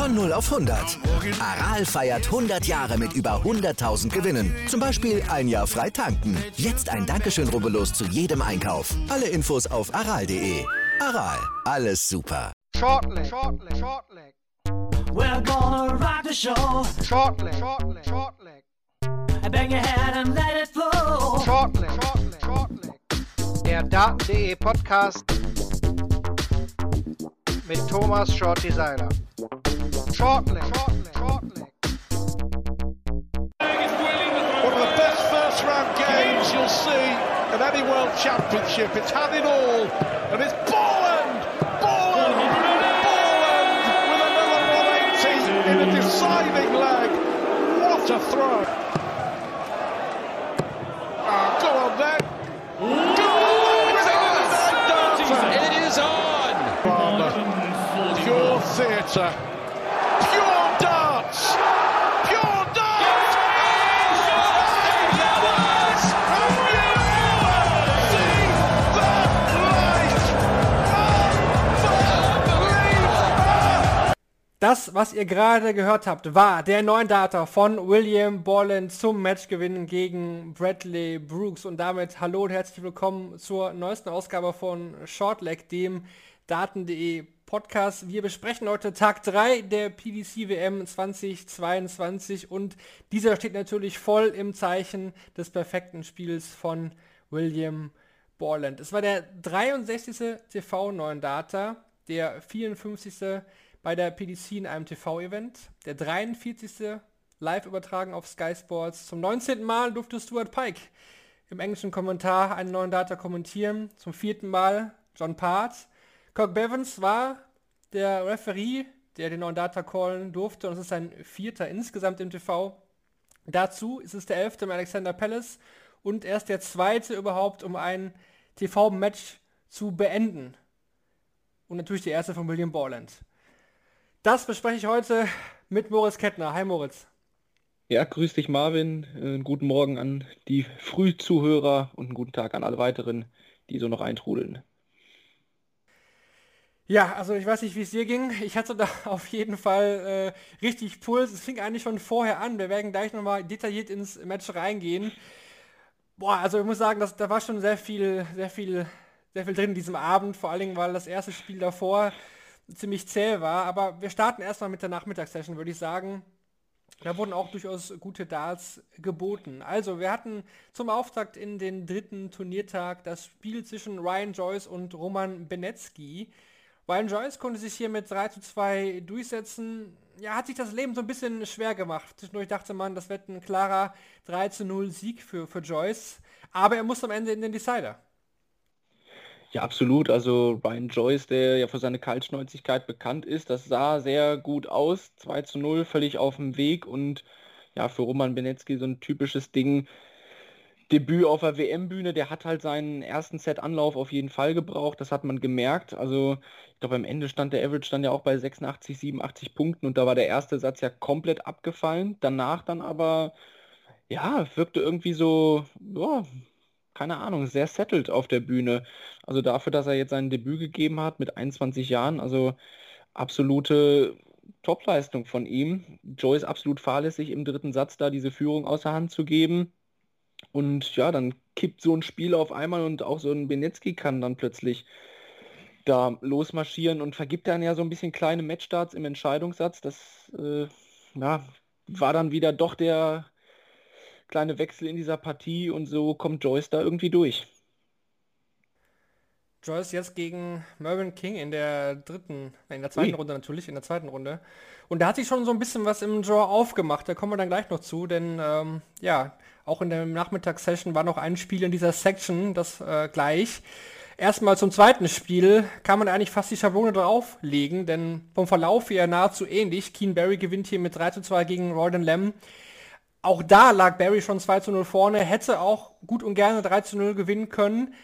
Von 0 auf 100. Aral feiert 100 Jahre mit über 100.000 Gewinnen. Zum Beispiel ein Jahr frei tanken. Jetzt ein Dankeschön, rubbellos zu jedem Einkauf. Alle Infos auf aral.de. Aral, alles super. Shortleg, shortleg, shortleg. We're gonna rock the show. Shortleg, shortleg, shortleg. Bang your head and let it flow. Shortleg, shortleg, shortleg. Der Daten.de Podcast mit Thomas Short Designer. Shortleg, shortleg, shortleg. One of the best first round games you'll see at any World Championship. It's had it all, and it's Borland! Borland! Borland with another 180 in a deciding leg. What a throw! Ah, Das, was ihr gerade gehört habt, war der neuen Data von William Borland zum Matchgewinn gegen Bradley Brooks. Und damit hallo und herzlich willkommen zur neuesten Ausgabe von Shortleg, dem Daten.de Podcast. Wir besprechen heute Tag 3 der PDC WM 2022 und dieser steht natürlich voll im Zeichen des perfekten Spiels von William Borland. Es war der 63. TV neuen Data, der 54 bei der PDC in einem TV-Event. Der 43. live übertragen auf Sky Sports. Zum 19. Mal durfte Stuart Pike im englischen Kommentar einen neuen Data kommentieren. Zum vierten Mal John Part. Kirk Bevans war der Referee, der den neuen Data callen durfte. Und es ist sein vierter insgesamt im TV. Dazu ist es der elfte mit Alexander Palace und erst der zweite überhaupt, um ein TV-Match zu beenden. Und natürlich der erste von William Borland. Das bespreche ich heute mit Moritz Kettner. Hi Moritz. Ja, grüß dich Marvin. Äh, Einen guten Morgen an die Frühzuhörer und einen guten Tag an alle weiteren, die so noch eintrudeln. Ja, also ich weiß nicht, wie es dir ging. Ich hatte da auf jeden Fall äh, richtig Puls. Es fing eigentlich schon vorher an. Wir werden gleich nochmal detailliert ins Match reingehen. Boah, also ich muss sagen, dass, da war schon sehr viel, sehr viel, sehr viel drin in diesem Abend. Vor allen Dingen, weil das erste Spiel davor ziemlich zäh war. Aber wir starten erstmal mit der Nachmittagssession, würde ich sagen. Da wurden auch durchaus gute Darts geboten. Also, wir hatten zum Auftakt in den dritten Turniertag das Spiel zwischen Ryan Joyce und Roman Benetsky. Ryan Joyce konnte sich hier mit 3 zu 2 durchsetzen. Ja, hat sich das Leben so ein bisschen schwer gemacht. Zwischendurch dachte man, das wird ein klarer 3 zu 0 Sieg für, für Joyce. Aber er muss am Ende in den Decider. Ja, absolut. Also Ryan Joyce, der ja für seine Kaltschnäuzigkeit bekannt ist, das sah sehr gut aus. 2 zu 0, völlig auf dem Weg und ja, für Roman Benetsky so ein typisches Ding. Debüt auf der WM-Bühne, der hat halt seinen ersten Set-Anlauf auf jeden Fall gebraucht, das hat man gemerkt. Also ich glaube am Ende stand der Average dann ja auch bei 86, 87 Punkten und da war der erste Satz ja komplett abgefallen. Danach dann aber, ja, wirkte irgendwie so, ja, keine Ahnung, sehr settled auf der Bühne. Also dafür, dass er jetzt sein Debüt gegeben hat mit 21 Jahren, also absolute Topleistung von ihm. Joyce absolut fahrlässig im dritten Satz da diese Führung außer Hand zu geben. Und ja, dann kippt so ein Spiel auf einmal und auch so ein Benetski kann dann plötzlich da losmarschieren und vergibt dann ja so ein bisschen kleine Matchstarts im Entscheidungssatz. Das äh, ja, war dann wieder doch der kleine Wechsel in dieser Partie und so kommt Joyce da irgendwie durch. Joyce jetzt gegen Mervyn King in der dritten, in der zweiten Ui. Runde natürlich, in der zweiten Runde. Und da hat sich schon so ein bisschen was im Draw aufgemacht, da kommen wir dann gleich noch zu, denn ähm, ja, auch in der Nachmittagssession war noch ein Spiel in dieser Section, das äh, gleich. Erstmal zum zweiten Spiel kann man eigentlich fast die Schablone drauflegen, denn vom Verlauf her nahezu ähnlich. Keen Barry gewinnt hier mit 3 zu 2 gegen Royden Lem. Auch da lag Barry schon 2 zu 0 vorne, hätte auch gut und gerne 3 zu 0 gewinnen können,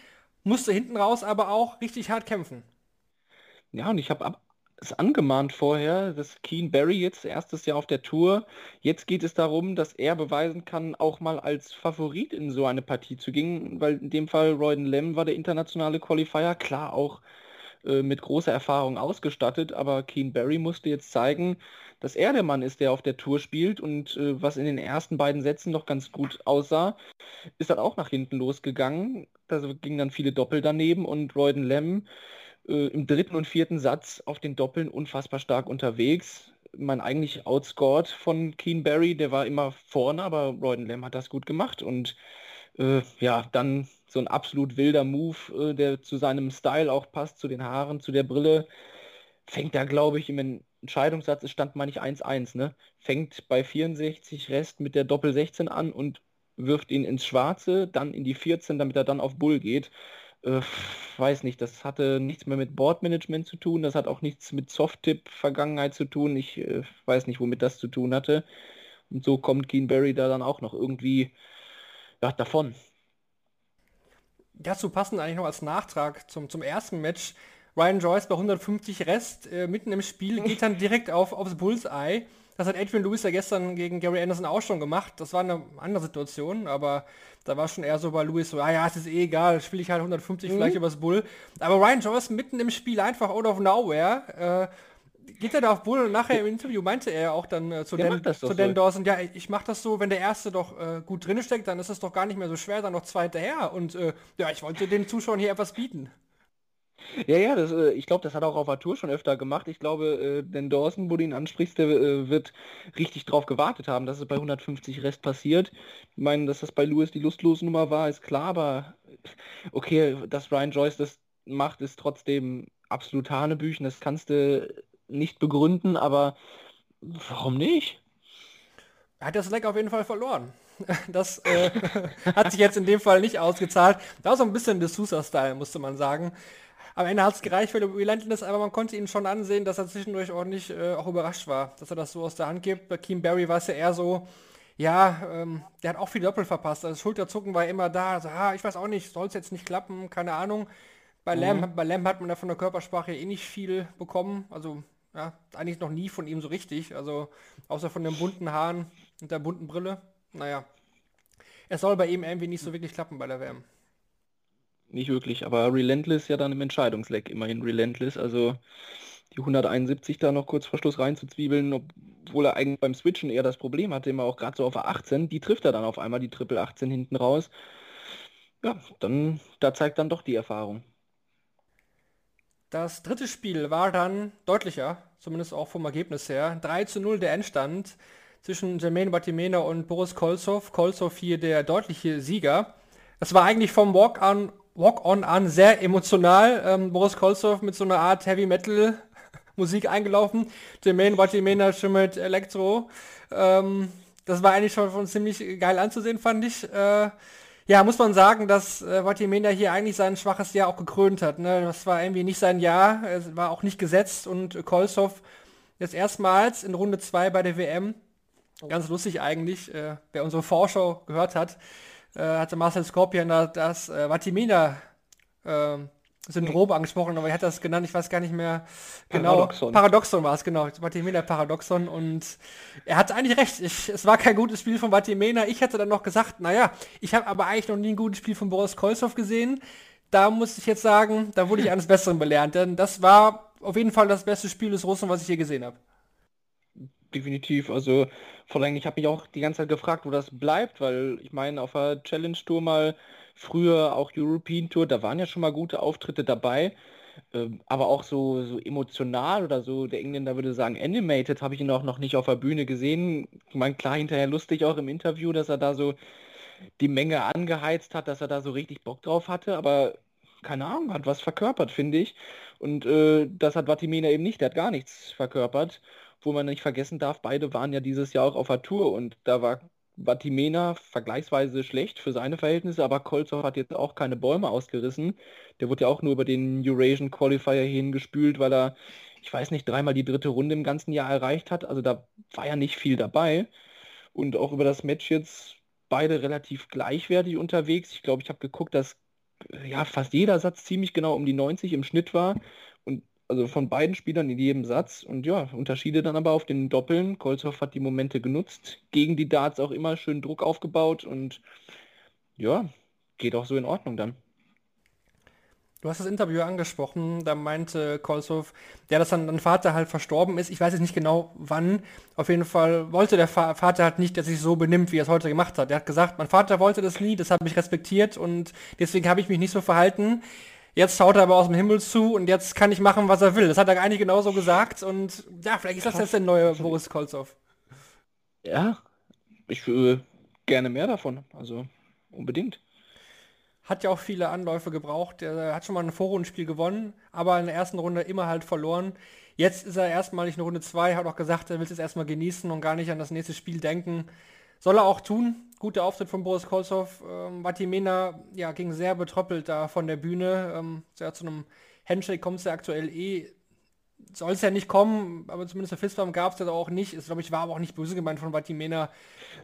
musste hinten raus aber auch richtig hart kämpfen. Ja, und ich habe es angemahnt vorher, dass Keen Barry jetzt erstes Jahr auf der Tour. Jetzt geht es darum, dass er beweisen kann, auch mal als Favorit in so eine Partie zu gehen, weil in dem Fall Royden Lem war der internationale Qualifier, klar auch äh, mit großer Erfahrung ausgestattet, aber Keen Barry musste jetzt zeigen, dass er der Mann ist, der auf der Tour spielt und äh, was in den ersten beiden Sätzen noch ganz gut aussah, ist dann auch nach hinten losgegangen. Da gingen dann viele Doppel daneben und Royden Lem äh, im dritten und vierten Satz auf den Doppeln unfassbar stark unterwegs. Man eigentlich outscored von Keen Barry, der war immer vorne, aber Royden Lem hat das gut gemacht und äh, ja, dann so ein absolut wilder Move, äh, der zu seinem Style auch passt, zu den Haaren, zu der Brille, fängt da, glaube ich, im Entscheidungssatz, es stand, meine ich, 1-1, ne? Fängt bei 64 Rest mit der Doppel 16 an und wirft ihn ins Schwarze, dann in die 14, damit er dann auf Bull geht äh, weiß nicht, das hatte nichts mehr mit Boardmanagement zu tun, das hat auch nichts mit Soft-Tip-Vergangenheit zu tun. Ich äh, weiß nicht, womit das zu tun hatte. Und so kommt Keen Barry da dann auch noch irgendwie ja, davon. Dazu passend eigentlich noch als Nachtrag zum, zum ersten Match. Ryan Joyce bei 150 Rest äh, mitten im Spiel geht dann direkt auf, aufs Bullseye das hat Adrian Lewis ja gestern gegen Gary Anderson auch schon gemacht. Das war eine andere Situation, aber da war schon eher so bei Lewis so, ah ja, es ist eh egal, spiele ich halt 150 mhm. vielleicht übers Bull. Aber Ryan Joyce mitten im Spiel einfach out of nowhere. Äh, geht er da auf Bull und nachher im Interview meinte er auch dann äh, zu, Dan, zu Dan Dawson, ja, ich mache das so, wenn der Erste doch äh, gut drin steckt, dann ist es doch gar nicht mehr so schwer, dann noch zwei hinterher. Und äh, ja, ich wollte den Zuschauern hier etwas bieten. Ja, ja, das, äh, ich glaube, das hat er auch auf der Tour schon öfter gemacht. Ich glaube, äh, den Dawson, wo du ihn ansprichst, der äh, wird richtig drauf gewartet haben, dass es bei 150 Rest passiert. Ich meine, dass das bei Lewis die lustlose Nummer war, ist klar, aber okay, dass Ryan Joyce das macht, ist trotzdem absolut Hanebüchen. Das kannst du nicht begründen, aber warum nicht? Er hat das Leck auf jeden Fall verloren. Das äh, hat sich jetzt in dem Fall nicht ausgezahlt. Da war so ein bisschen der Sousa-Style, musste man sagen. Am Ende hat es gereicht für Relentless, aber man konnte ihn schon ansehen, dass er zwischendurch ordentlich äh, auch überrascht war, dass er das so aus der Hand gibt. Bei Keem Barry war es ja eher so, ja, ähm, der hat auch viel Doppel verpasst. Also das Schulterzucken war immer da. Also, ah, ich weiß auch nicht, soll es jetzt nicht klappen, keine Ahnung. Bei, mhm. Lamb, bei Lamb hat man da von der Körpersprache eh nicht viel bekommen. Also, ja, eigentlich noch nie von ihm so richtig. Also, außer von den bunten Haaren und der bunten Brille. Naja. Es soll bei ihm irgendwie nicht so wirklich klappen bei der WM nicht wirklich, aber Relentless ja dann im Entscheidungsleck immerhin Relentless, also die 171 da noch kurz vor Schluss reinzuzwiebeln, obwohl er eigentlich beim Switchen eher das Problem hatte, immer auch gerade so auf der 18, die trifft er dann auf einmal, die Triple 18 hinten raus. Ja, dann, da zeigt dann doch die Erfahrung. Das dritte Spiel war dann deutlicher, zumindest auch vom Ergebnis her. 3 zu 0 der Endstand zwischen Jermaine Batimena und Boris Kolzow. Kolzow hier der deutliche Sieger. Es war eigentlich vom Walk-on Walk-On an, sehr emotional. Ähm, Boris Kolzow mit so einer Art Heavy Metal Musik eingelaufen. Jermaine Watimena schon mit Elektro. Ähm, das war eigentlich schon, schon, ziemlich geil anzusehen, fand ich. Äh, ja, muss man sagen, dass äh, Watimena hier eigentlich sein schwaches Jahr auch gekrönt hat. Ne? Das war irgendwie nicht sein Jahr, es war auch nicht gesetzt und Kolzow jetzt erstmals in Runde 2 bei der WM. Ganz lustig eigentlich, äh, wer unsere Vorschau gehört hat, äh, hatte Marcel Scorpion da das äh, Vatimina äh, Syndrom angesprochen, aber er hat das genannt, ich weiß gar nicht mehr genau. Paradoxon, Paradoxon war es, genau. Vatimena Paradoxon und er hat eigentlich recht. Ich, es war kein gutes Spiel von Vatimena. Ich hätte dann noch gesagt, naja, ich habe aber eigentlich noch nie ein gutes Spiel von Boris Kolzow gesehen. Da muss ich jetzt sagen, da wurde ich eines Besseren belernt, denn das war auf jeden Fall das beste Spiel des Russen, was ich hier gesehen habe definitiv. Also vor allem, ich habe mich auch die ganze Zeit gefragt, wo das bleibt, weil ich meine, auf der Challenge Tour mal früher auch European Tour, da waren ja schon mal gute Auftritte dabei. Ähm, aber auch so, so emotional oder so, der Engländer würde sagen, animated, habe ich ihn auch noch nicht auf der Bühne gesehen. Ich meine, klar, hinterher lustig auch im Interview, dass er da so die Menge angeheizt hat, dass er da so richtig Bock drauf hatte, aber keine Ahnung, hat was verkörpert, finde ich. Und äh, das hat Vatimena eben nicht, der hat gar nichts verkörpert wo man nicht vergessen darf, beide waren ja dieses Jahr auch auf der Tour und da war Vatimena vergleichsweise schlecht für seine Verhältnisse, aber Kolzow hat jetzt auch keine Bäume ausgerissen. Der wurde ja auch nur über den Eurasian Qualifier hingespült, weil er, ich weiß nicht, dreimal die dritte Runde im ganzen Jahr erreicht hat. Also da war ja nicht viel dabei. Und auch über das Match jetzt beide relativ gleichwertig unterwegs. Ich glaube, ich habe geguckt, dass ja fast jeder Satz ziemlich genau um die 90 im Schnitt war. Also von beiden Spielern in jedem Satz. Und ja, Unterschiede dann aber auf den Doppeln. Kolzow hat die Momente genutzt, gegen die Darts auch immer schön Druck aufgebaut und ja, geht auch so in Ordnung dann. Du hast das Interview angesprochen, da meinte Kolzow, ja, dass dann dein Vater halt verstorben ist. Ich weiß jetzt nicht genau wann. Auf jeden Fall wollte der Vater halt nicht, dass sich so benimmt, wie er es heute gemacht hat. Er hat gesagt, mein Vater wollte das nie, das habe ich respektiert und deswegen habe ich mich nicht so verhalten. Jetzt schaut er aber aus dem Himmel zu und jetzt kann ich machen, was er will. Das hat er eigentlich genauso gesagt und ja, vielleicht ist das jetzt der neue Boris Kolzow. Ja, ich würde gerne mehr davon, also unbedingt. Hat ja auch viele Anläufe gebraucht. Er hat schon mal ein Vorrundenspiel gewonnen, aber in der ersten Runde immer halt verloren. Jetzt ist er erstmalig in Runde 2, hat auch gesagt, er will es erstmal genießen und gar nicht an das nächste Spiel denken. Soll er auch tun. Guter Auftritt von Boris Kolzow. Ähm, Vatimena ja, ging sehr betröppelt da von der Bühne. Ähm, zu einem Handshake kommt es ja aktuell eh soll es ja nicht kommen, aber zumindest der Fistbump gab es ja auch nicht. Es glaube ich war aber auch nicht böse gemeint von Vatimena.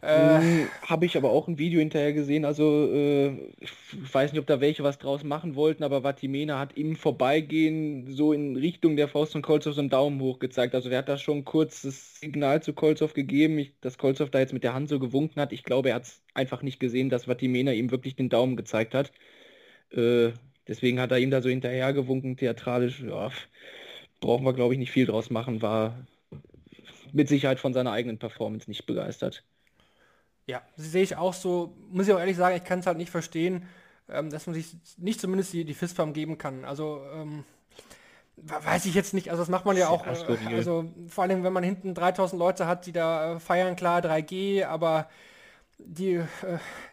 Äh, hm, Habe ich aber auch ein Video hinterher gesehen. Also äh, ich weiß nicht, ob da welche was draus machen wollten, aber Vatimena hat im Vorbeigehen so in Richtung der Faust von Kolzow so einen Daumen hoch gezeigt. Also er hat da schon kurz das Signal zu Kolzow gegeben, ich, dass Kolzow da jetzt mit der Hand so gewunken hat. Ich glaube, er hat es einfach nicht gesehen, dass Vatimena ihm wirklich den Daumen gezeigt hat. Äh, deswegen hat er ihm da so hinterher gewunken, theatralisch. Ja, brauchen wir, glaube ich, nicht viel draus machen, war mit Sicherheit von seiner eigenen Performance nicht begeistert. Ja, sehe ich auch so. Muss ich auch ehrlich sagen, ich kann es halt nicht verstehen, ähm, dass man sich nicht zumindest die, die Fistfarm geben kann. Also, ähm, weiß ich jetzt nicht. Also, das macht man ja auch. Äh, also, vor allem, wenn man hinten 3000 Leute hat, die da äh, feiern, klar, 3G, aber die äh,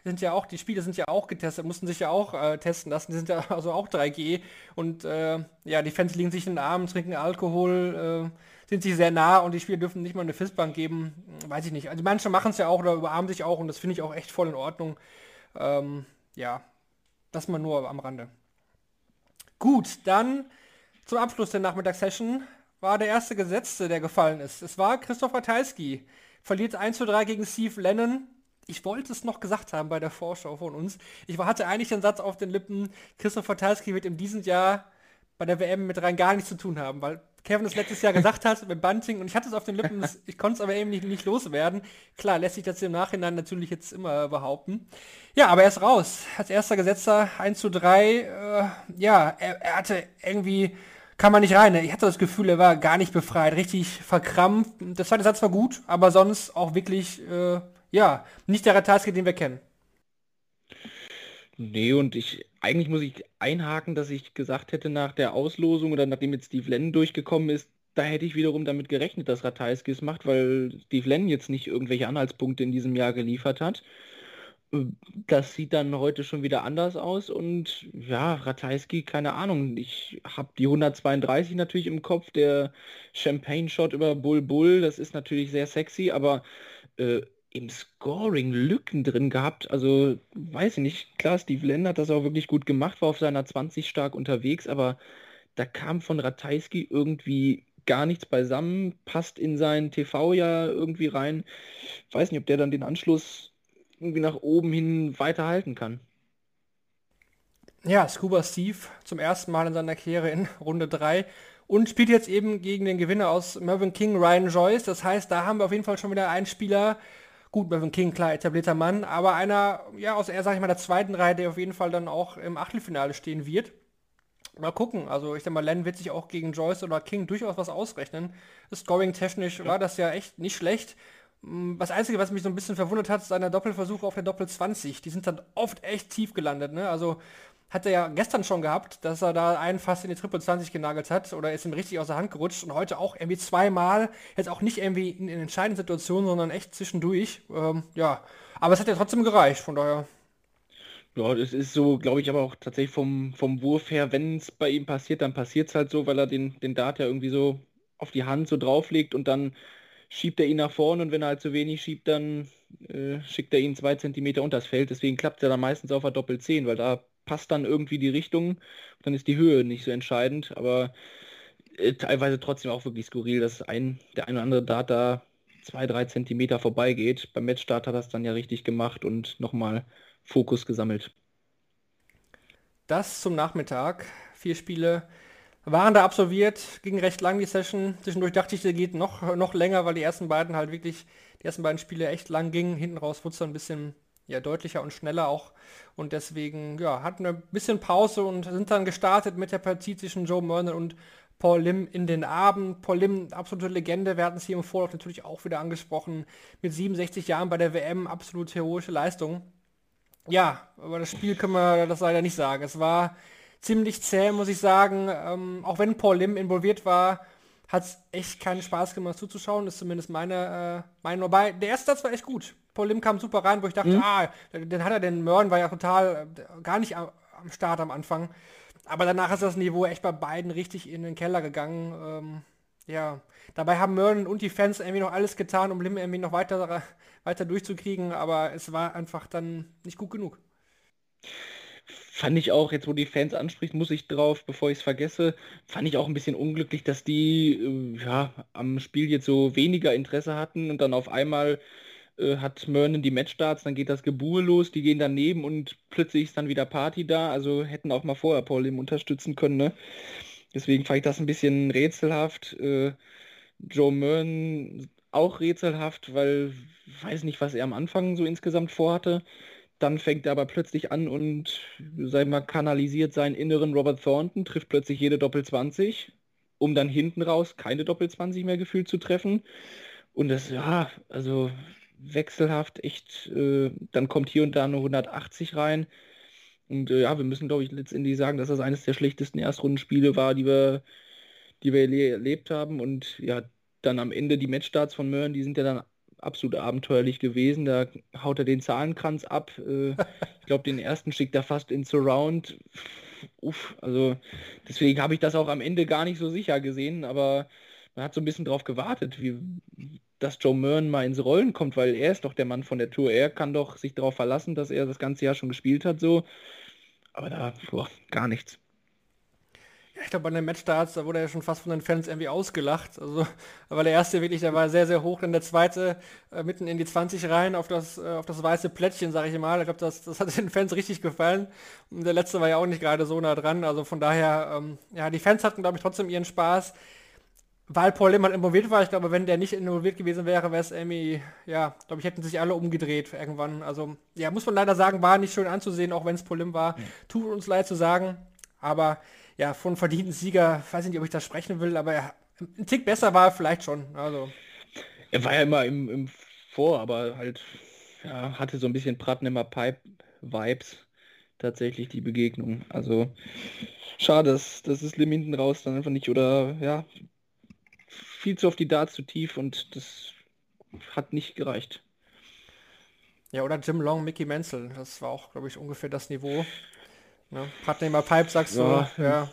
sind ja auch, die Spiele sind ja auch getestet, mussten sich ja auch äh, testen lassen, die sind ja also auch 3G und äh, ja, die Fans liegen sich in den Armen, trinken Alkohol, äh, sind sich sehr nah und die Spiele dürfen nicht mal eine Fistbank geben, weiß ich nicht. Also manche machen es ja auch oder überarmen sich auch und das finde ich auch echt voll in Ordnung. Ähm, ja, das mal nur am Rande. Gut, dann zum Abschluss der Nachmittagssession war der erste Gesetzte, der gefallen ist. Es war Christoph Ratajski. Verliert 1 zu 3 gegen Steve Lennon ich wollte es noch gesagt haben bei der Vorschau von uns. Ich hatte eigentlich den Satz auf den Lippen, Christoph Talski wird in diesem Jahr bei der WM mit rein gar nichts zu tun haben, weil Kevin es letztes Jahr gesagt hat mit Bunting und ich hatte es auf den Lippen, ich konnte es aber eben nicht, nicht loswerden. Klar, lässt sich das im Nachhinein natürlich jetzt immer behaupten. Ja, aber er ist raus. Als erster Gesetzer 1 zu 3. Äh, ja, er, er, hatte irgendwie, kann man nicht rein. Ich hatte das Gefühl, er war gar nicht befreit, richtig verkrampft. Der zweite Satz war gut, aber sonst auch wirklich äh, ja, nicht der Ratajski, den wir kennen. Nee, und ich, eigentlich muss ich einhaken, dass ich gesagt hätte nach der Auslosung oder nachdem jetzt Steve Lennon durchgekommen ist, da hätte ich wiederum damit gerechnet, dass Ratajski es macht, weil Steve Lennon jetzt nicht irgendwelche Anhaltspunkte in diesem Jahr geliefert hat. Das sieht dann heute schon wieder anders aus und ja, Ratajski, keine Ahnung. Ich habe die 132 natürlich im Kopf, der Champagne-Shot über Bull Bull, das ist natürlich sehr sexy, aber äh, im Scoring Lücken drin gehabt. Also, weiß ich nicht. Klar, Steve Lennon hat das auch wirklich gut gemacht, war auf seiner 20 stark unterwegs, aber da kam von Ratajski irgendwie gar nichts beisammen, passt in sein TV ja irgendwie rein. Weiß nicht, ob der dann den Anschluss irgendwie nach oben hin weiterhalten kann. Ja, Scuba Steve zum ersten Mal in seiner Karriere in Runde 3 und spielt jetzt eben gegen den Gewinner aus Mervyn King, Ryan Joyce. Das heißt, da haben wir auf jeden Fall schon wieder einen Spieler, Gut, Mervyn King, klar, etablierter Mann, aber einer, ja, aus eher, sag ich mal, der zweiten Reihe, der auf jeden Fall dann auch im Achtelfinale stehen wird. Mal gucken, also ich sag mal, Len wird sich auch gegen Joyce oder King durchaus was ausrechnen. Scoring-technisch ja. war das ja echt nicht schlecht. Mm, das Einzige, was mich so ein bisschen verwundert hat, ist seine Doppelversuche auf der Doppel 20. Die sind dann oft echt tief gelandet. Ne? Also hat er ja gestern schon gehabt, dass er da einen fast in die Triple 20 genagelt hat oder ist ihm richtig aus der Hand gerutscht und heute auch irgendwie zweimal, jetzt auch nicht irgendwie in, in entscheidenden Situationen, sondern echt zwischendurch. Ähm, ja, aber es hat ja trotzdem gereicht, von daher. Ja, das ist so, glaube ich, aber auch tatsächlich vom, vom Wurf her, wenn es bei ihm passiert, dann passiert es halt so, weil er den, den Dart ja irgendwie so auf die Hand so drauflegt und dann schiebt er ihn nach vorne und wenn er halt zu wenig schiebt, dann äh, schickt er ihn zwei Zentimeter unter das Feld. Deswegen klappt er dann meistens auf der Doppel 10, weil da passt dann irgendwie die Richtung. Dann ist die Höhe nicht so entscheidend, aber äh, teilweise trotzdem auch wirklich skurril, dass ein, der eine oder andere Dart da zwei, drei Zentimeter vorbeigeht. Beim Matchstart hat er es dann ja richtig gemacht und nochmal Fokus gesammelt. Das zum Nachmittag. Vier Spiele waren da absolviert, ging recht lang die Session. Zwischendurch dachte ich, der geht noch, noch länger, weil die ersten beiden halt wirklich, die ersten beiden Spiele echt lang gingen. Hinten raus wurde es dann ein bisschen ja, deutlicher und schneller auch. Und deswegen, ja, hatten wir ein bisschen Pause und sind dann gestartet mit der Partie zwischen Joe Mernon und Paul Lim in den Abend. Paul Lim, absolute Legende, wir hatten es hier im Vorlauf natürlich auch wieder angesprochen. Mit 67 Jahren bei der WM, absolut heroische Leistung. Ja, aber das Spiel können wir das leider nicht sagen. Es war ziemlich zäh, muss ich sagen. Ähm, auch wenn Paul Lim involviert war, hat es echt keinen Spaß gemacht zuzuschauen. Das ist zumindest meine äh, Meinung. Wobei, der erste Satz war echt gut. Paul Lim kam super rein, wo ich dachte, mhm. ah, den hat er, den Mörn war ja total äh, gar nicht am, am, Start am Anfang. Aber danach ist das Niveau echt bei beiden richtig in den Keller gegangen. Ähm, ja, dabei haben Mörn und die Fans irgendwie noch alles getan, um Lim irgendwie noch weiter, weiter durchzukriegen, aber es war einfach dann nicht gut genug fand ich auch, jetzt wo die Fans anspricht, muss ich drauf, bevor ich es vergesse, fand ich auch ein bisschen unglücklich, dass die äh, ja, am Spiel jetzt so weniger Interesse hatten und dann auf einmal äh, hat Mernon die Matchstarts, dann geht das Gebuhe los, die gehen daneben und plötzlich ist dann wieder Party da, also hätten auch mal vorher Paul ihm unterstützen können, ne? Deswegen fand ich das ein bisschen rätselhaft. Äh, Joe Mern auch rätselhaft, weil weiß nicht, was er am Anfang so insgesamt vorhatte. Dann fängt er aber plötzlich an und, sag mal, kanalisiert seinen inneren Robert Thornton, trifft plötzlich jede Doppel 20, um dann hinten raus keine Doppel 20 mehr gefühlt zu treffen. Und das, ja, also wechselhaft, echt, äh, dann kommt hier und da eine 180 rein. Und äh, ja, wir müssen, glaube ich, letztendlich sagen, dass das eines der schlechtesten Erstrundenspiele war, die wir, die wir erlebt haben. Und ja, dann am Ende die Matchstarts von Möhren, die sind ja dann absolut abenteuerlich gewesen. Da haut er den Zahlenkranz ab. Äh, ich glaube, den ersten schickt er fast in Surround. Uff, also deswegen habe ich das auch am Ende gar nicht so sicher gesehen, aber man hat so ein bisschen drauf gewartet, wie, dass Joe Mern mal ins Rollen kommt, weil er ist doch der Mann von der Tour. Er kann doch sich darauf verlassen, dass er das ganze Jahr schon gespielt hat, so. Aber da, boah, gar nichts ich glaube, bei den Matchstarts, da wurde er ja schon fast von den Fans irgendwie ausgelacht. Also, weil der erste wirklich, der war sehr, sehr hoch, dann der zweite äh, mitten in die 20 rein auf das, äh, auf das weiße Plättchen, sage ich mal. Ich glaube, das, das hat den Fans richtig gefallen. Und der letzte war ja auch nicht gerade so nah dran. Also von daher, ähm, ja, die Fans hatten, glaube ich, trotzdem ihren Spaß. Weil Paul Lehmann involviert war, ich glaube, wenn der nicht involviert gewesen wäre, wäre es irgendwie, ja, glaube ich, hätten sich alle umgedreht irgendwann. Also, ja, muss man leider sagen, war nicht schön anzusehen, auch wenn es Paul Lim war. Ja. Tut uns leid zu sagen, aber ja, von verdienten Sieger, weiß nicht, ob ich das sprechen will, aber er, ein Tick besser war er vielleicht schon. Also. Er war ja immer im, im Vor, aber halt ja, hatte so ein bisschen Pratnimmer Pipe-Vibes tatsächlich die Begegnung. Also schade, dass das ist Lim hinten raus dann einfach nicht oder ja, viel zu auf die Darts zu tief und das hat nicht gereicht. Ja, oder Jim Long, Mickey Menzel, das war auch, glaube ich, ungefähr das Niveau. Ne? Partner Pipe sagst ja, du, ja.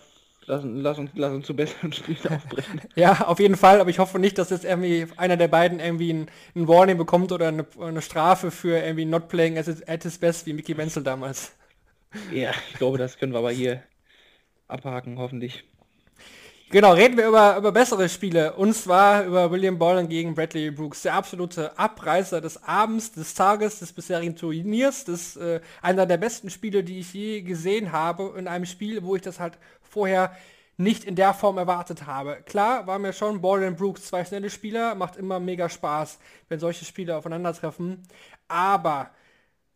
Lass, lass, uns, lass uns zu besseren Spielen aufbrechen. ja, auf jeden Fall, aber ich hoffe nicht, dass jetzt irgendwie einer der beiden irgendwie ein, ein Warning bekommt oder eine, eine, Strafe für irgendwie not playing at his, at his best wie Mickey Wenzel damals. Ja, ich glaube, das können wir aber hier abhaken, hoffentlich. Genau, reden wir über, über bessere Spiele. Und zwar über William Bolland gegen Bradley Brooks. Der absolute Abreißer des Abends, des Tages, des bisherigen Turniers. Das äh, einer der besten Spiele, die ich je gesehen habe. In einem Spiel, wo ich das halt vorher nicht in der Form erwartet habe. Klar war mir schon Bolland Brooks zwei schnelle Spieler. Macht immer mega Spaß, wenn solche Spiele aufeinandertreffen. Aber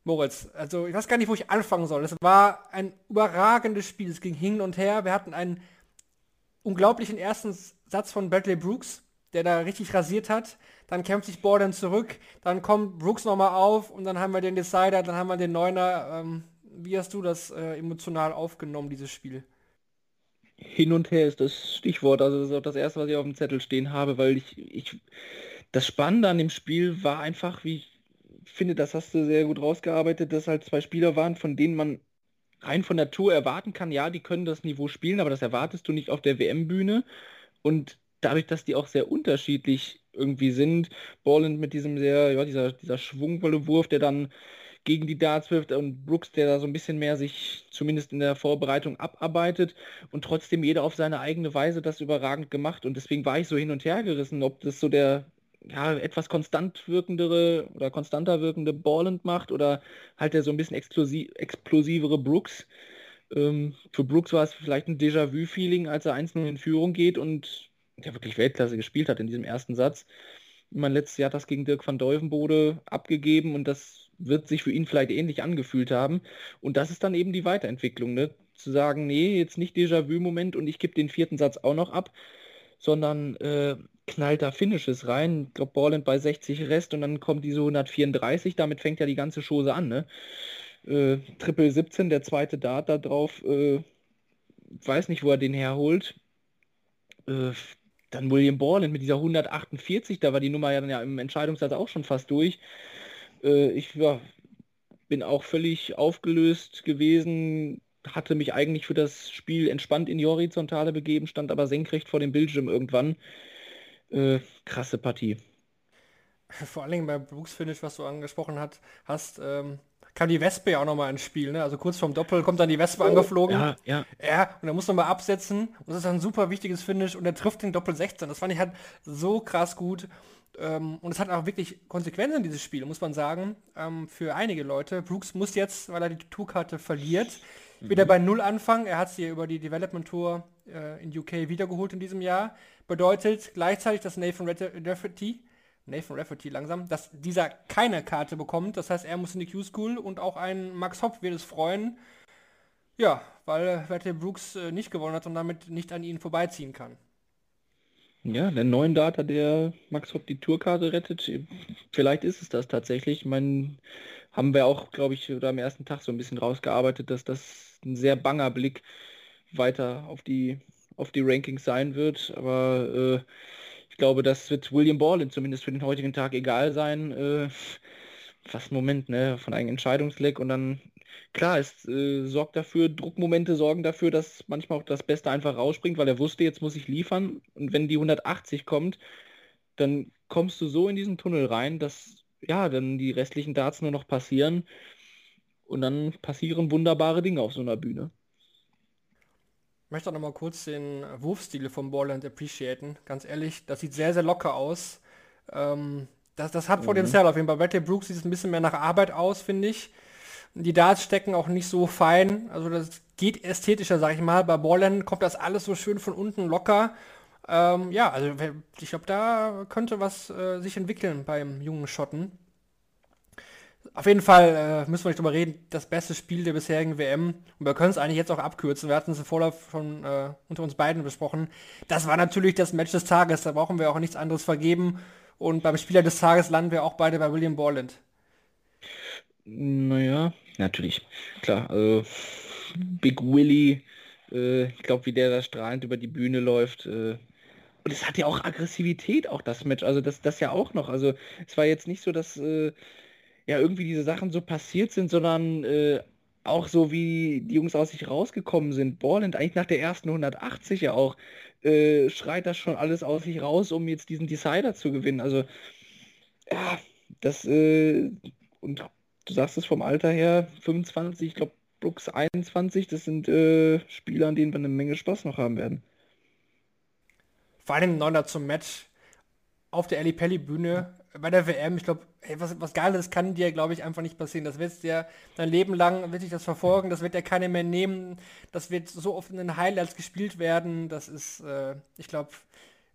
Moritz, also ich weiß gar nicht, wo ich anfangen soll. Es war ein überragendes Spiel. Es ging hin und her. Wir hatten einen unglaublichen ersten Satz von Bradley Brooks, der da richtig rasiert hat. Dann kämpft sich Borden zurück, dann kommt Brooks nochmal auf und dann haben wir den Decider, dann haben wir den Neuner. Ähm, wie hast du das äh, emotional aufgenommen, dieses Spiel? Hin und her ist das Stichwort. Also das ist auch das erste, was ich auf dem Zettel stehen habe, weil ich, ich das Spannende an dem Spiel war einfach, wie ich finde, das hast du sehr gut rausgearbeitet, dass halt zwei Spieler waren, von denen man rein von Natur erwarten kann, ja, die können das Niveau spielen, aber das erwartest du nicht auf der WM-Bühne. Und dadurch, dass die auch sehr unterschiedlich irgendwie sind, Borland mit diesem sehr, ja, dieser, dieser schwungvolle der dann gegen die Darts wirft und Brooks, der da so ein bisschen mehr sich zumindest in der Vorbereitung abarbeitet und trotzdem jeder auf seine eigene Weise das überragend gemacht und deswegen war ich so hin und her gerissen, ob das so der ja, etwas konstant wirkendere oder konstanter wirkende Borland macht oder halt der so ein bisschen explosivere Brooks. Ähm, für Brooks war es vielleicht ein Déjà-vu-Feeling, als er 1-0 in Führung geht und der wirklich Weltklasse gespielt hat in diesem ersten Satz. Mein letztes Jahr hat das gegen Dirk van Deuvenbode abgegeben und das wird sich für ihn vielleicht ähnlich angefühlt haben. Und das ist dann eben die Weiterentwicklung, ne? Zu sagen, nee, jetzt nicht Déjà-vu-Moment und ich gebe den vierten Satz auch noch ab, sondern äh, knallt da Finishes rein. Ich glaube, Borland bei 60 Rest und dann kommt diese 134. Damit fängt ja die ganze Chose an, ne? Äh, Triple 17, der zweite Dart da drauf. Äh, weiß nicht, wo er den herholt. Äh, dann William Borland mit dieser 148, da war die Nummer ja dann ja im Entscheidungssatz auch schon fast durch. Äh, ich ja, bin auch völlig aufgelöst gewesen, hatte mich eigentlich für das Spiel entspannt in die Horizontale begeben, stand aber senkrecht vor dem Bildschirm irgendwann. Äh, krasse Partie. Vor allen Dingen bei Brooks Finish, was du angesprochen hat, hast, ähm, kam die Wespe ja auch nochmal ins Spiel. Ne? Also kurz vorm Doppel kommt dann die Wespe oh, angeflogen. Ja, ja. Ja, und er muss nochmal absetzen. Und das ist ein super wichtiges Finish. Und er trifft den Doppel 16. Das fand ich halt so krass gut. Ähm, und es hat auch wirklich Konsequenzen, dieses Spiel, muss man sagen, ähm, für einige Leute. Brooks muss jetzt, weil er die Tourkarte verliert, mhm. wieder bei Null anfangen. Er hat sie über die Development Tour äh, in UK wiedergeholt in diesem Jahr. Bedeutet gleichzeitig, dass Nathan Rafferty, Nathan Rafferty langsam, dass dieser keine Karte bekommt. Das heißt, er muss in die Q-School und auch ein Max Hopp wird es freuen. Ja, weil Wette Brooks äh, nicht gewonnen hat und damit nicht an ihn vorbeiziehen kann. Ja, der neuen Data, der Max Hopp die Tourkarte rettet, vielleicht ist es das tatsächlich. Ich meine, haben wir auch, glaube ich, oder am ersten Tag so ein bisschen rausgearbeitet, dass das ein sehr banger Blick weiter auf die, auf die Rankings sein wird. Aber äh, ich glaube, das wird William Borland zumindest für den heutigen Tag egal sein. Äh, fast Moment, ne, von einem Entscheidungsleck und dann klar, es äh, sorgt dafür, Druckmomente sorgen dafür, dass manchmal auch das Beste einfach rausspringt, weil er wusste, jetzt muss ich liefern. Und wenn die 180 kommt, dann kommst du so in diesen Tunnel rein, dass ja, dann die restlichen Darts nur noch passieren. Und dann passieren wunderbare Dinge auf so einer Bühne. Ich möchte auch noch mal kurz den Wurfstil von Borland appreciaten. Ganz ehrlich, das sieht sehr, sehr locker aus. Ähm, das, das hat mhm. Potenzial auf jeden Fall. Bei Bradley Brooks sieht es ein bisschen mehr nach Arbeit aus, finde ich. Die Darts stecken auch nicht so fein. Also das geht ästhetischer, sag ich mal. Bei Borland kommt das alles so schön von unten locker. Ähm, ja, also ich glaube, da könnte was äh, sich entwickeln beim jungen Schotten. Auf jeden Fall äh, müssen wir nicht drüber reden, das beste Spiel der bisherigen WM. Und wir können es eigentlich jetzt auch abkürzen. Wir hatten es im Vorlauf schon äh, unter uns beiden besprochen. Das war natürlich das Match des Tages. Da brauchen wir auch nichts anderes vergeben. Und beim Spieler des Tages landen wir auch beide bei William Borland. Naja, natürlich. Klar, also Big Willy, äh, ich glaube, wie der da strahlend über die Bühne läuft. Äh, und es hat ja auch Aggressivität, auch das Match. Also das, das ja auch noch. Also es war jetzt nicht so, dass äh, ja irgendwie diese Sachen so passiert sind, sondern äh, auch so wie die Jungs aus sich rausgekommen sind. Borland eigentlich nach der ersten 180 ja auch äh, schreit das schon alles aus sich raus, um jetzt diesen Decider zu gewinnen. Also ja, das äh, und du sagst es vom Alter her, 25, ich glaube Brooks 21, das sind äh, Spieler, an denen wir eine Menge Spaß noch haben werden. Vor allem Neuner zum Match auf der Ali Pelli Bühne bei der WM, ich glaube, was, was Geiles kann dir, glaube ich, einfach nicht passieren. Das wird dir dein Leben lang, wird dich das verfolgen, das wird dir keiner mehr nehmen, das wird so oft in den Highlights gespielt werden, das ist, äh, ich glaube,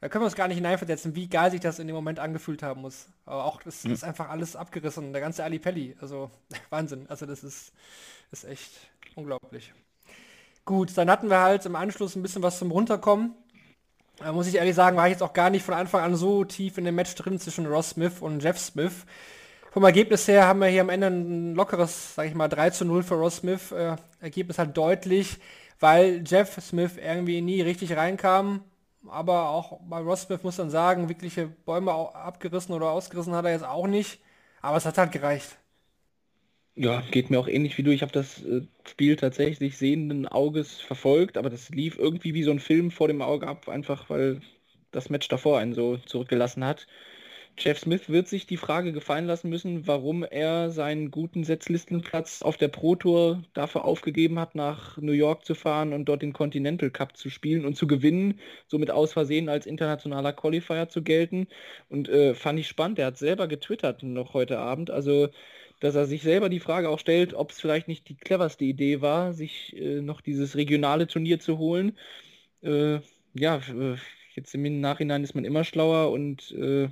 da können wir uns gar nicht hineinversetzen, wie geil sich das in dem Moment angefühlt haben muss. Aber auch, das mhm. ist einfach alles abgerissen, der ganze Ali Pelli, also Wahnsinn, also das ist, ist echt unglaublich. Gut, dann hatten wir halt im Anschluss ein bisschen was zum Runterkommen. Da muss ich ehrlich sagen, war ich jetzt auch gar nicht von Anfang an so tief in dem Match drin zwischen Ross Smith und Jeff Smith. Vom Ergebnis her haben wir hier am Ende ein lockeres, sag ich mal, 3 zu 0 für Ross Smith. Äh, Ergebnis halt deutlich, weil Jeff Smith irgendwie nie richtig reinkam. Aber auch bei Ross Smith muss man sagen, wirkliche Bäume abgerissen oder ausgerissen hat er jetzt auch nicht. Aber es hat halt gereicht. Ja, geht mir auch ähnlich wie du. Ich habe das äh, Spiel tatsächlich sehenden Auges verfolgt, aber das lief irgendwie wie so ein Film vor dem Auge ab, einfach weil das Match davor einen so zurückgelassen hat. Jeff Smith wird sich die Frage gefallen lassen müssen, warum er seinen guten Setzlistenplatz auf der Pro Tour dafür aufgegeben hat, nach New York zu fahren und dort den Continental Cup zu spielen und zu gewinnen, somit aus Versehen als internationaler Qualifier zu gelten. Und äh, fand ich spannend, er hat selber getwittert noch heute Abend, also dass er sich selber die Frage auch stellt, ob es vielleicht nicht die cleverste Idee war, sich äh, noch dieses regionale Turnier zu holen. Äh, ja, äh, jetzt im Nachhinein ist man immer schlauer und äh,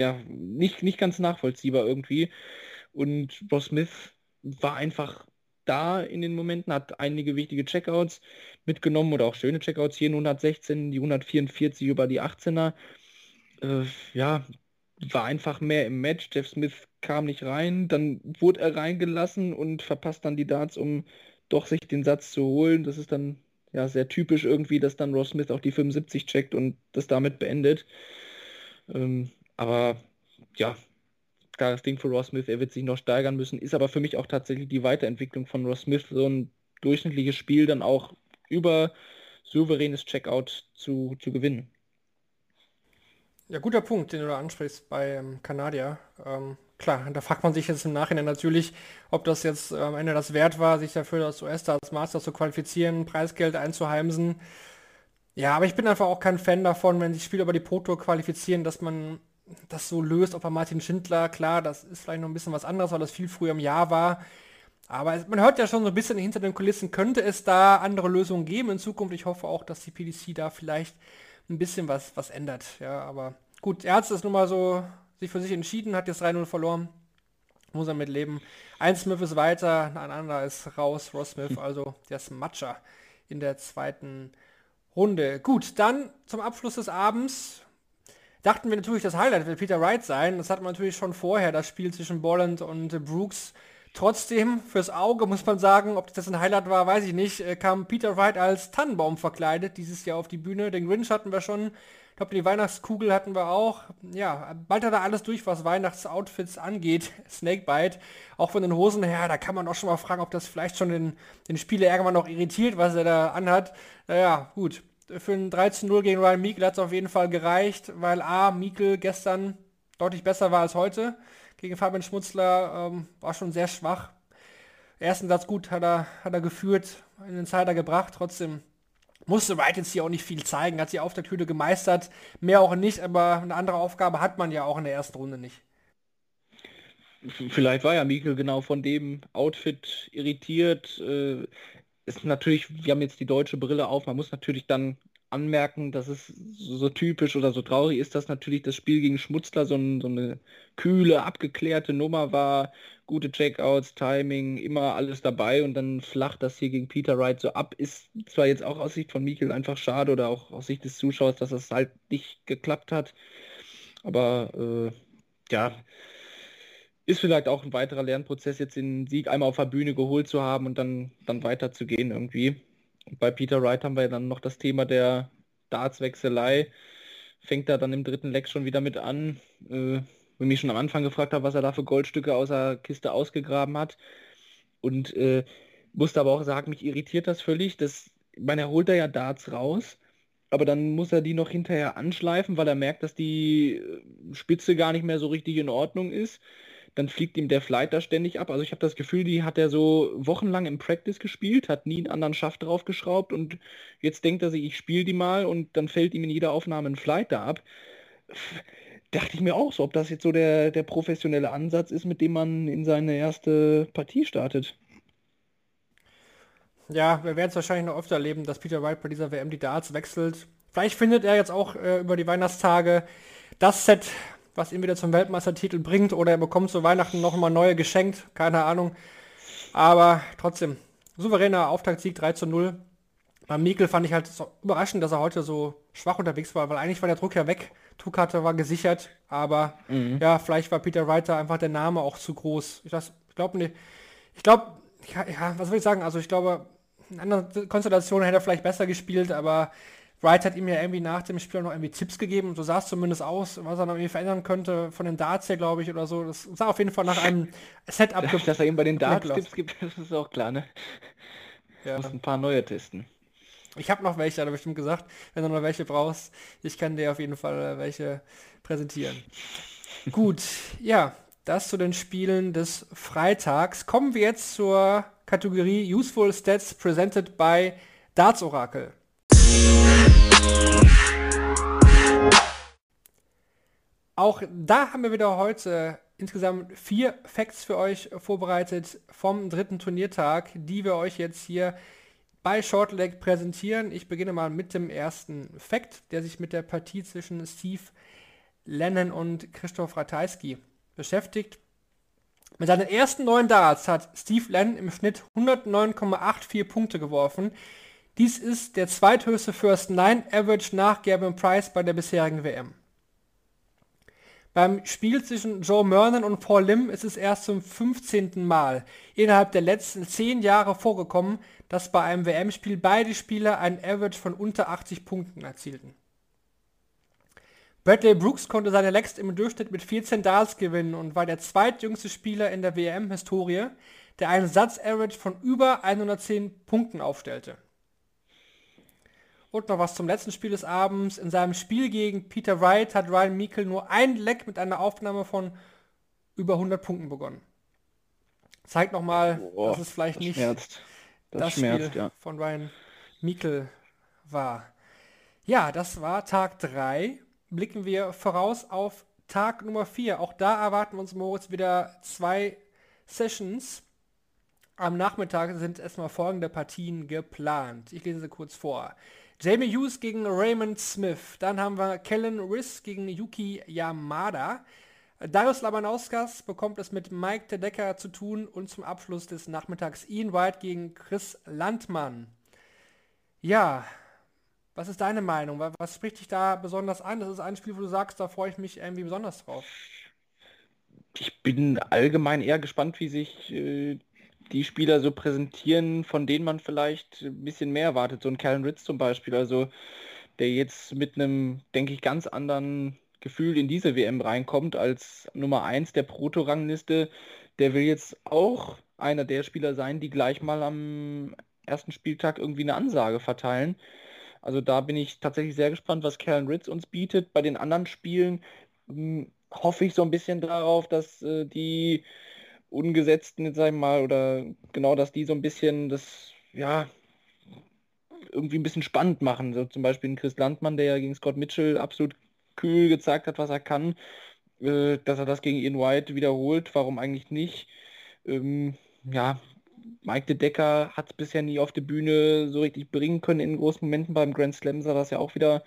ja, nicht, nicht ganz nachvollziehbar irgendwie. Und Ross Smith war einfach da in den Momenten, hat einige wichtige Checkouts mitgenommen oder auch schöne Checkouts hier in 116, die 144 über die 18er. Äh, ja, war einfach mehr im Match. Jeff Smith kam nicht rein, dann wurde er reingelassen und verpasst dann die Darts, um doch sich den Satz zu holen. Das ist dann ja sehr typisch irgendwie, dass dann Ross Smith auch die 75 checkt und das damit beendet. Ähm, aber ja, klares Ding für Ross Smith, er wird sich noch steigern müssen, ist aber für mich auch tatsächlich die Weiterentwicklung von Ross Smith, so ein durchschnittliches Spiel dann auch über souveränes Checkout zu, zu gewinnen. Ja, guter Punkt, den du da ansprichst bei ähm, Kanadier. Ähm, klar, da fragt man sich jetzt im Nachhinein natürlich, ob das jetzt äh, am Ende das wert war, sich dafür das US-Stars Master zu qualifizieren, Preisgeld einzuheimsen. Ja, aber ich bin einfach auch kein Fan davon, wenn sich Spieler über die Pro Tour qualifizieren, dass man das so löst, ob er Martin Schindler, klar, das ist vielleicht noch ein bisschen was anderes, weil das viel früher im Jahr war. Aber man hört ja schon so ein bisschen hinter den Kulissen, könnte es da andere Lösungen geben in Zukunft. Ich hoffe auch, dass die PDC da vielleicht ein bisschen was, was ändert. Ja, aber gut, er hat es nun mal so sich für sich entschieden, hat jetzt 3-0 verloren. Muss er mit leben. Ein Smith ist weiter, ein anderer ist raus, Ross Smith, also der Smatcher in der zweiten Runde. Gut, dann zum Abschluss des Abends dachten wir natürlich, das Highlight wird Peter Wright sein. Das hat man natürlich schon vorher, das Spiel zwischen Bolland und Brooks. Trotzdem, fürs Auge muss man sagen, ob das ein Highlight war, weiß ich nicht, äh, kam Peter Wright als Tannenbaum verkleidet dieses Jahr auf die Bühne. Den Grinch hatten wir schon. Ich glaube, die Weihnachtskugel hatten wir auch. Ja, bald hat er alles durch, was Weihnachtsoutfits angeht. Snakebite. Auch von den Hosen her, da kann man auch schon mal fragen, ob das vielleicht schon den, den Spieler irgendwann noch irritiert, was er da anhat. Naja, gut für ein 13-0 gegen Ryan Meikle hat es auf jeden Fall gereicht, weil A, Meikle gestern deutlich besser war als heute. Gegen Fabian Schmutzler ähm, war schon sehr schwach. Ersten Satz gut hat er, hat er geführt, in den Zeiter gebracht. Trotzdem musste Wright jetzt hier auch nicht viel zeigen, hat sie auf der Kühle gemeistert. Mehr auch nicht, aber eine andere Aufgabe hat man ja auch in der ersten Runde nicht. Vielleicht war ja Mikkel genau von dem Outfit irritiert. Äh, ist natürlich, wir haben jetzt die deutsche Brille auf, man muss natürlich dann anmerken, dass es so, typisch oder so traurig ist, dass natürlich das Spiel gegen Schmutzler so, ein, so eine kühle, abgeklärte Nummer war, gute Checkouts, Timing, immer alles dabei und dann flacht das hier gegen Peter Wright so ab. Ist zwar jetzt auch aus Sicht von Mikel einfach schade oder auch aus Sicht des Zuschauers, dass das halt nicht geklappt hat, aber äh, ja, ist vielleicht auch ein weiterer Lernprozess, jetzt den Sieg einmal auf der Bühne geholt zu haben und dann, dann weiterzugehen irgendwie. Bei Peter Wright haben wir dann noch das Thema der Dartswechselei. Fängt er dann im dritten Leck schon wieder mit an. Äh, wenn mich schon am Anfang gefragt habe, was er da für Goldstücke aus der Kiste ausgegraben hat. Und äh, musste aber auch sagen, mich irritiert das völlig. Das, ich meine, er holt da ja Darts raus, aber dann muss er die noch hinterher anschleifen, weil er merkt, dass die äh, Spitze gar nicht mehr so richtig in Ordnung ist dann fliegt ihm der Flight da ständig ab. Also ich habe das Gefühl, die hat er so wochenlang im Practice gespielt, hat nie einen anderen Schaft draufgeschraubt und jetzt denkt er sich, ich spiele die mal und dann fällt ihm in jeder Aufnahme ein Flight da ab. Dachte ich mir auch so, ob das jetzt so der, der professionelle Ansatz ist, mit dem man in seine erste Partie startet. Ja, wir werden es wahrscheinlich noch öfter erleben, dass Peter Wright bei dieser WM die Darts wechselt. Vielleicht findet er jetzt auch äh, über die Weihnachtstage das Set, was ihn wieder zum Weltmeistertitel bringt oder er bekommt zu Weihnachten noch mal neue geschenkt, keine Ahnung. Aber trotzdem, souveräner Auftaktsieg 3 zu 0. Bei Mikkel fand ich halt so überraschend, dass er heute so schwach unterwegs war, weil eigentlich war der Druck ja weg. Tuchkarte war gesichert, aber mhm. ja, vielleicht war Peter Reiter einfach der Name auch zu groß. Ich, ich glaube nicht. Ich glaube, ja, was will ich sagen? Also ich glaube, in anderen Konstellationen hätte er vielleicht besser gespielt, aber Wright hat ihm ja irgendwie nach dem Spiel noch irgendwie Tipps gegeben, so sah es zumindest aus, was er noch irgendwie verändern könnte von den Darts her, glaube ich, oder so. Das sah auf jeden Fall nach einem Setup. Dass er ihm bei den Darts Tipps gibt, das ist auch klar, ne? Ja. Muss ein paar neue testen. Ich habe noch welche, hat er bestimmt gesagt. Wenn du noch welche brauchst, ich kann dir auf jeden Fall welche präsentieren. Gut, ja, das zu den Spielen des Freitags. Kommen wir jetzt zur Kategorie Useful Stats presented by Darts Oracle. Auch da haben wir wieder heute insgesamt vier Facts für euch vorbereitet vom dritten Turniertag, die wir euch jetzt hier bei Shortleg präsentieren. Ich beginne mal mit dem ersten Fact, der sich mit der Partie zwischen Steve Lennon und Christoph Ratajski beschäftigt. Mit seinen ersten neun Darts hat Steve Lennon im Schnitt 109,84 Punkte geworfen. Dies ist der zweithöchste First Nine Average nach Gavin Price bei der bisherigen WM. Beim Spiel zwischen Joe Mernon und Paul Lim ist es erst zum 15. Mal innerhalb der letzten 10 Jahre vorgekommen, dass bei einem WM-Spiel beide Spieler einen Average von unter 80 Punkten erzielten. Bradley Brooks konnte seine Legs im Durchschnitt mit 14 Darts gewinnen und war der zweitjüngste Spieler in der WM-Historie, der einen Satz-Average von über 110 Punkten aufstellte. Und noch was zum letzten Spiel des Abends. In seinem Spiel gegen Peter Wright hat Ryan Meikle nur ein Leck mit einer Aufnahme von über 100 Punkten begonnen. Zeigt nochmal, dass es vielleicht das nicht schmerzt. das, das schmerzt, Spiel ja. von Ryan Meikle war. Ja, das war Tag 3. Blicken wir voraus auf Tag Nummer 4. Auch da erwarten wir uns Moritz wieder zwei Sessions. Am Nachmittag sind erstmal folgende Partien geplant. Ich lese sie kurz vor. Jamie Hughes gegen Raymond Smith. Dann haben wir Kellen Riss gegen Yuki Yamada. Darius Labanauskas bekommt es mit Mike Tedecker zu tun und zum Abschluss des Nachmittags Ian White gegen Chris Landmann. Ja, was ist deine Meinung? Was spricht dich da besonders an? Das ist ein Spiel, wo du sagst, da freue ich mich irgendwie besonders drauf. Ich bin allgemein eher gespannt, wie sich äh, die Spieler so präsentieren, von denen man vielleicht ein bisschen mehr erwartet. So ein Callan Ritz zum Beispiel, also der jetzt mit einem, denke ich, ganz anderen Gefühl in diese WM reinkommt als Nummer 1 der Proto-Rangliste. Der will jetzt auch einer der Spieler sein, die gleich mal am ersten Spieltag irgendwie eine Ansage verteilen. Also da bin ich tatsächlich sehr gespannt, was Callan Ritz uns bietet. Bei den anderen Spielen mh, hm, hoffe ich so ein bisschen darauf, dass äh, die Ungesetzten, sag ich mal, oder genau, dass die so ein bisschen das, ja, irgendwie ein bisschen spannend machen. So zum Beispiel ein Chris Landmann, der ja gegen Scott Mitchell absolut kühl gezeigt hat, was er kann, äh, dass er das gegen Ian White wiederholt, warum eigentlich nicht? Ähm, ja, Mike de Decker hat es bisher nie auf die Bühne so richtig bringen können in großen Momenten. Beim Grand Slam sah das ja auch wieder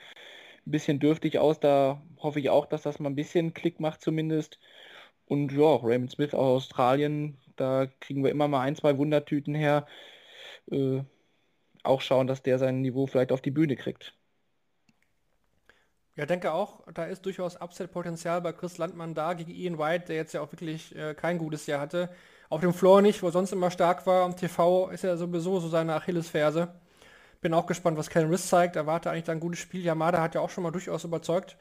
ein bisschen dürftig aus. Da hoffe ich auch, dass das mal ein bisschen Klick macht zumindest. Und ja, Raymond Smith aus Australien, da kriegen wir immer mal ein, zwei Wundertüten her. Äh, auch schauen, dass der sein Niveau vielleicht auf die Bühne kriegt. Ja, denke auch, da ist durchaus Upset-Potenzial bei Chris Landmann da gegen Ian White, der jetzt ja auch wirklich äh, kein gutes Jahr hatte. Auf dem Floor nicht, wo er sonst immer stark war. Am TV ist er sowieso so seine Achillesferse. Bin auch gespannt, was Ken Riss zeigt. Erwarte eigentlich da ein gutes Spiel. Yamada hat ja auch schon mal durchaus überzeugt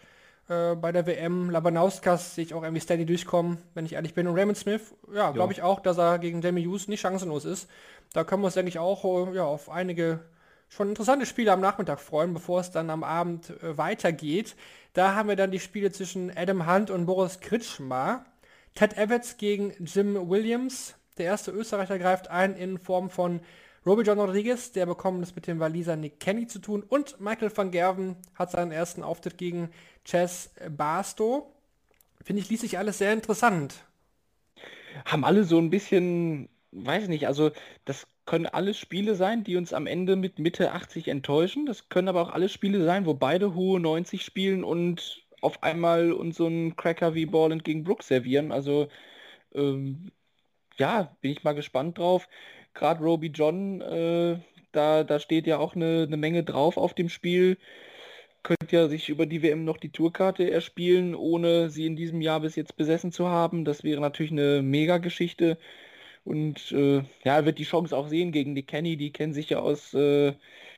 äh, bei der WM. Labanauskas sehe ich auch irgendwie steady durchkommen, wenn ich ehrlich bin. Und Raymond Smith, ja, glaube ich auch, dass er gegen Jamie Hughes nicht chancenlos ist. Da können wir uns, denke ich, auch äh, ja, auf einige schon interessante Spiele am Nachmittag freuen, bevor es dann am Abend äh, weitergeht. Da haben wir dann die Spiele zwischen Adam Hunt und Boris Kritschmar. Ted Evans gegen Jim Williams. Der erste Österreicher greift ein in Form von Robbie John Rodriguez, der bekommt es mit dem Waliser Nick Kenny zu tun. Und Michael van Gerven hat seinen ersten Auftritt gegen Chess Barstow. Finde ich, ließ sich alles sehr interessant. Haben alle so ein bisschen, weiß nicht, also das können alles Spiele sein, die uns am Ende mit Mitte 80 enttäuschen. Das können aber auch alle Spiele sein, wo beide hohe 90 spielen und auf einmal uns so einen Cracker wie Borland gegen Brooks servieren. Also ähm, ja, bin ich mal gespannt drauf gerade Roby John, äh, da, da steht ja auch eine, eine Menge drauf auf dem Spiel. Könnte ja sich über die WM noch die Tourkarte erspielen, ohne sie in diesem Jahr bis jetzt besessen zu haben. Das wäre natürlich eine Mega-Geschichte. Und äh, ja, er wird die Chance auch sehen gegen die Kenny. Die kennen sich ja aus, äh,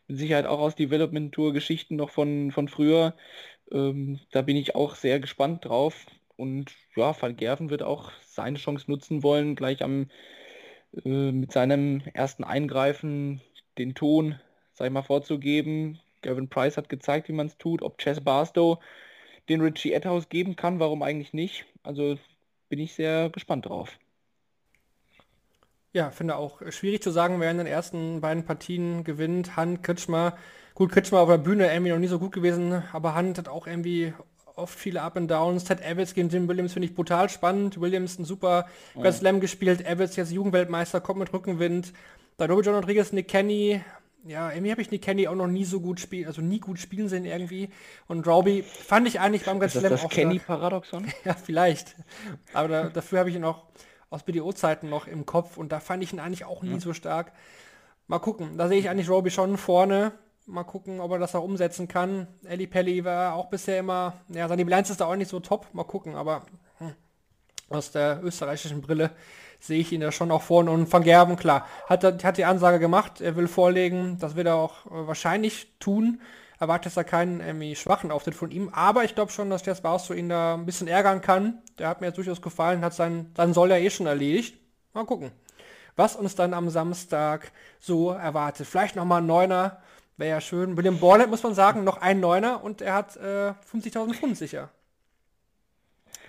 mit Sicherheit auch aus Development Tour-Geschichten noch von, von früher. Ähm, da bin ich auch sehr gespannt drauf. Und ja, Van Gerven wird auch seine Chance nutzen wollen, gleich am äh, mit seinem ersten Eingreifen den Ton sag ich mal, vorzugeben. Gavin Price hat gezeigt, wie man es tut. Ob Chess Barstow den Richie Edhouse geben kann, warum eigentlich nicht? Also bin ich sehr gespannt drauf. Ja, finde auch schwierig zu sagen, wer in den ersten beiden Partien gewinnt. Hand, Kritschmer. Gut, Kritschmer auf der Bühne irgendwie noch nie so gut gewesen, aber Hand hat auch irgendwie oft viele Up and Downs. Ted Evans gegen Jim Williams finde ich brutal spannend. Williams ein super ja. Slam gespielt. Evans jetzt Jugendweltmeister, kommt mit Rückenwind. Da Robbie John Rodriguez, Nick Kenny. Ja, irgendwie habe ich Nick Kenny auch noch nie so gut spielen, also nie gut spielen sehen irgendwie. Und Robbie fand ich eigentlich beim Grand Slam das auch Kenny-Paradoxon? ja, vielleicht. Aber da, dafür habe ich ihn auch aus BDO-Zeiten noch im Kopf und da fand ich ihn eigentlich auch nie ja. so stark. Mal gucken. Da sehe ich eigentlich Robbie schon vorne. Mal gucken, ob er das auch umsetzen kann. Ellie Pelli war auch bisher immer, ja, seine Bilanz ist da auch nicht so top. Mal gucken, aber hm, aus der österreichischen Brille sehe ich ihn da schon auch vorne. Und Van Gerben, klar, hat, hat die Ansage gemacht, er will vorlegen. Das wird er auch äh, wahrscheinlich tun. Erwartet da keinen irgendwie schwachen Auftritt von ihm. Aber ich glaube schon, dass Jess Barstow ihn da ein bisschen ärgern kann. Der hat mir jetzt durchaus gefallen, hat sein, sein Soll ja eh schon erledigt. Mal gucken, was uns dann am Samstag so erwartet. Vielleicht nochmal ein Neuner Wäre ja schön. William Borland muss man sagen, noch ein Neuner und er hat äh, 50.000 Pfund sicher.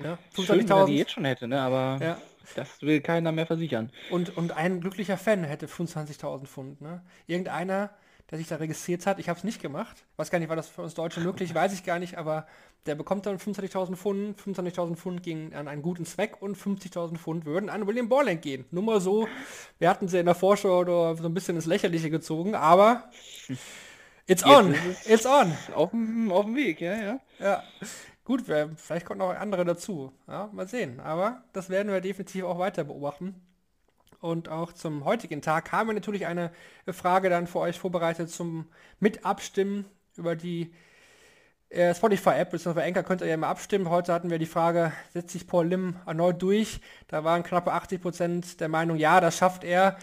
Ja, schön, wenn er die jetzt schon hätte, ne? aber ja. das will keiner mehr versichern. Und, und ein glücklicher Fan hätte 25.000 Pfund. Ne? Irgendeiner, der sich da registriert hat, ich habe es nicht gemacht. Weiß gar nicht, war das für uns Deutsche möglich, weiß ich gar nicht, aber der bekommt dann 25.000 Pfund. 25.000 Pfund gingen an einen guten Zweck und 50.000 Pfund würden an William Borland gehen. Nur mal so, wir hatten sie in der Vorschau oder so ein bisschen ins Lächerliche gezogen, aber it's on, it's on. Auf dem, auf dem Weg, ja, ja. Ja. Gut, vielleicht kommen noch andere dazu. Ja, mal sehen. Aber das werden wir definitiv auch weiter beobachten. Und auch zum heutigen Tag haben wir natürlich eine Frage dann für euch vorbereitet zum Mitabstimmen über die äh, Spotify-App bzw. Anchor könnt ihr ja mal abstimmen. Heute hatten wir die Frage, setzt sich Paul Lim erneut durch? Da waren knappe 80% der Meinung, ja, das schafft er.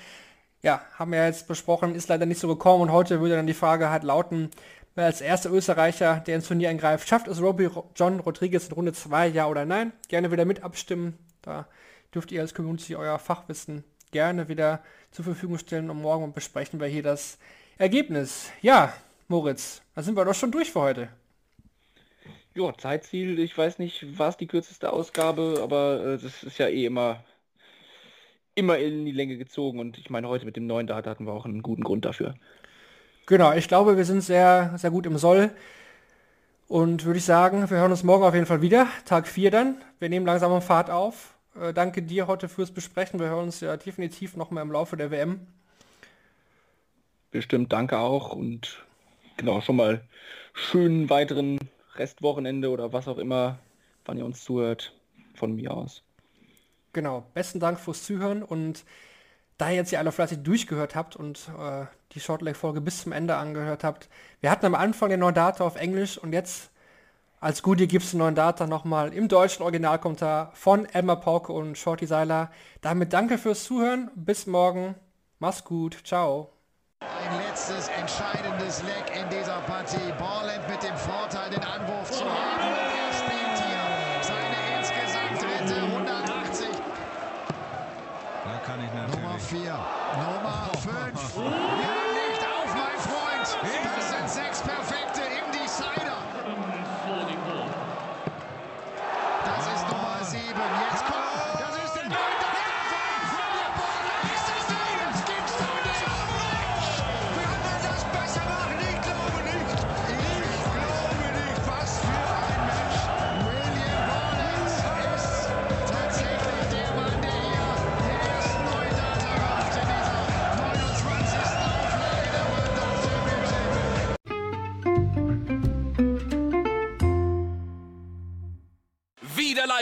Ja, haben wir jetzt besprochen, ist leider nicht so gekommen und heute würde dann die Frage halt lauten, wer als erster Österreicher, der ins Turnier eingreift, schafft es Robbie John Rodriguez in Runde 2, ja oder nein? Gerne wieder mit abstimmen. Da dürft ihr als Community euer Fachwissen gerne wieder zur Verfügung stellen und morgen besprechen wir hier das Ergebnis. Ja, Moritz, da sind wir doch schon durch für heute. Ja, Zeitziel, ich weiß nicht, war es die kürzeste Ausgabe, aber äh, das ist ja eh immer, immer in die Länge gezogen und ich meine, heute mit dem neuen Data hatten wir auch einen guten Grund dafür. Genau, ich glaube, wir sind sehr, sehr gut im Soll. Und würde ich sagen, wir hören uns morgen auf jeden Fall wieder. Tag 4 dann. Wir nehmen langsam Fahrt auf. Äh, danke dir heute fürs Besprechen. Wir hören uns ja definitiv noch mal im Laufe der WM. Bestimmt, danke auch. Und genau, schon mal schönen weiteren Restwochenende oder was auch immer, wann ihr uns zuhört, von mir aus. Genau, besten Dank fürs Zuhören und da ihr jetzt ja alle fleißig durchgehört habt und äh, die Shortleg-Folge bis zum Ende angehört habt, wir hatten am Anfang den neuen Data auf Englisch und jetzt als Goodie gibt es den neuen Data nochmal im deutschen Originalkommentar von Elmar Pauke und Shorty Seiler. Damit danke fürs Zuhören, bis morgen, mach's gut, ciao. Ein letztes entscheidendes Leck in dieser Partie. Borland mit dem Vorteil, den Anwurf zu haben. Und er spielt hier seine insgesamt dritte 180. Da kann ich natürlich. Nummer 4,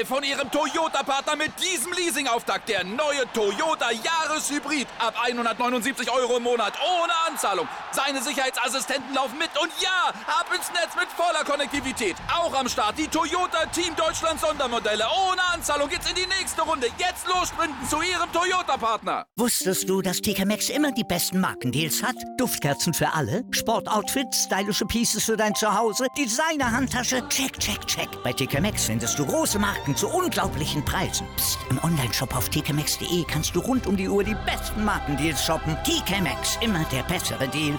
live von Ihrem Toyota-Partner mit diesem Leasing-Auftakt. Der neue Toyota Jahreshybrid. Ab 179 Euro im Monat. Ohne Anzahlung. Seine Sicherheitsassistenten laufen mit. Und ja, ab ins Netz mit voller Konnektivität. Auch am Start die Toyota Team Deutschland Sondermodelle. Ohne Anzahlung geht's in die nächste Runde. Jetzt los sprinten zu Ihrem Toyota-Partner. Wusstest du, dass TK Maxx immer die besten Markendeals hat? Duftkerzen für alle, Sportoutfits, stylische Pieces für dein Zuhause, Designer-Handtasche, check, check, check. Bei TK Maxx findest du große Marken zu unglaublichen Preisen. Psst. im Onlineshop auf tkmaxx.de kannst du rund um die Uhr die besten Markendeals shoppen. TK Maxx, immer der bessere Deal